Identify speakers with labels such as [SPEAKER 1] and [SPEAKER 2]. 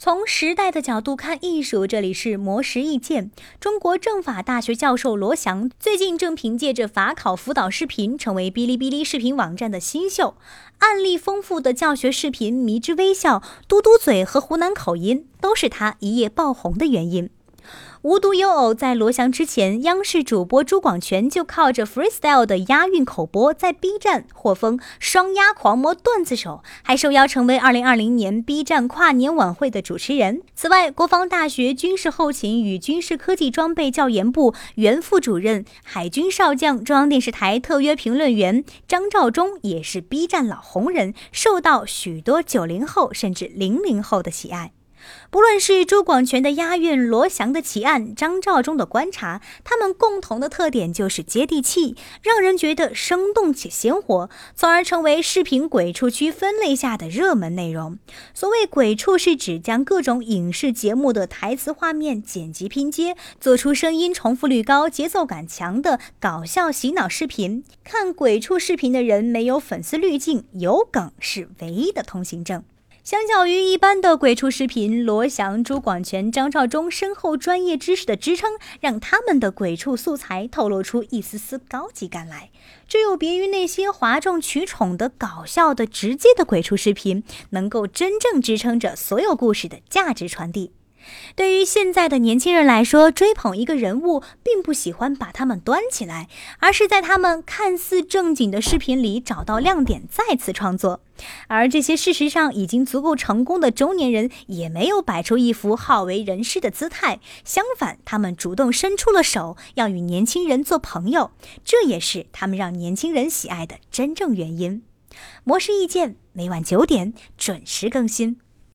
[SPEAKER 1] 从时代的角度看艺术，这里是魔石意见。中国政法大学教授罗翔最近正凭借着法考辅导视频，成为哔哩哔哩视频网站的新秀。案例丰富的教学视频、迷之微笑、嘟嘟嘴和湖南口音，都是他一夜爆红的原因。无独有偶，在罗翔之前，央视主播朱广权就靠着 freestyle 的押韵口播，在 B 站获封“双押狂魔”段子手，还受邀成为2020年 B 站跨年晚会的主持人。此外，国防大学军事后勤与军事科技装备教研部原副主任、海军少将、中央电视台特约评论员张召忠也是 B 站老红人，受到许多九零后甚至零零后的喜爱。不论是朱广权的押韵、罗翔的奇案、张召忠的观察，他们共同的特点就是接地气，让人觉得生动且鲜活，从而成为视频鬼畜区分类下的热门内容。所谓鬼畜，是指将各种影视节目的台词、画面剪辑拼接，做出声音重复率高、节奏感强的搞笑洗脑视频。看鬼畜视频的人没有粉丝滤镜，有梗是唯一的通行证。相较于一般的鬼畜视频，罗翔、朱广权、张绍忠深厚专业知识的支撑，让他们的鬼畜素材透露出一丝丝高级感来。这有别于那些哗众取宠的搞笑的、直接的鬼畜视频，能够真正支撑着所有故事的价值传递。对于现在的年轻人来说，追捧一个人物，并不喜欢把他们端起来，而是在他们看似正经的视频里找到亮点，再次创作。而这些事实上已经足够成功的中年人，也没有摆出一副好为人师的姿态，相反，他们主动伸出了手，要与年轻人做朋友。这也是他们让年轻人喜爱的真正原因。模式意见每晚九点准时更新。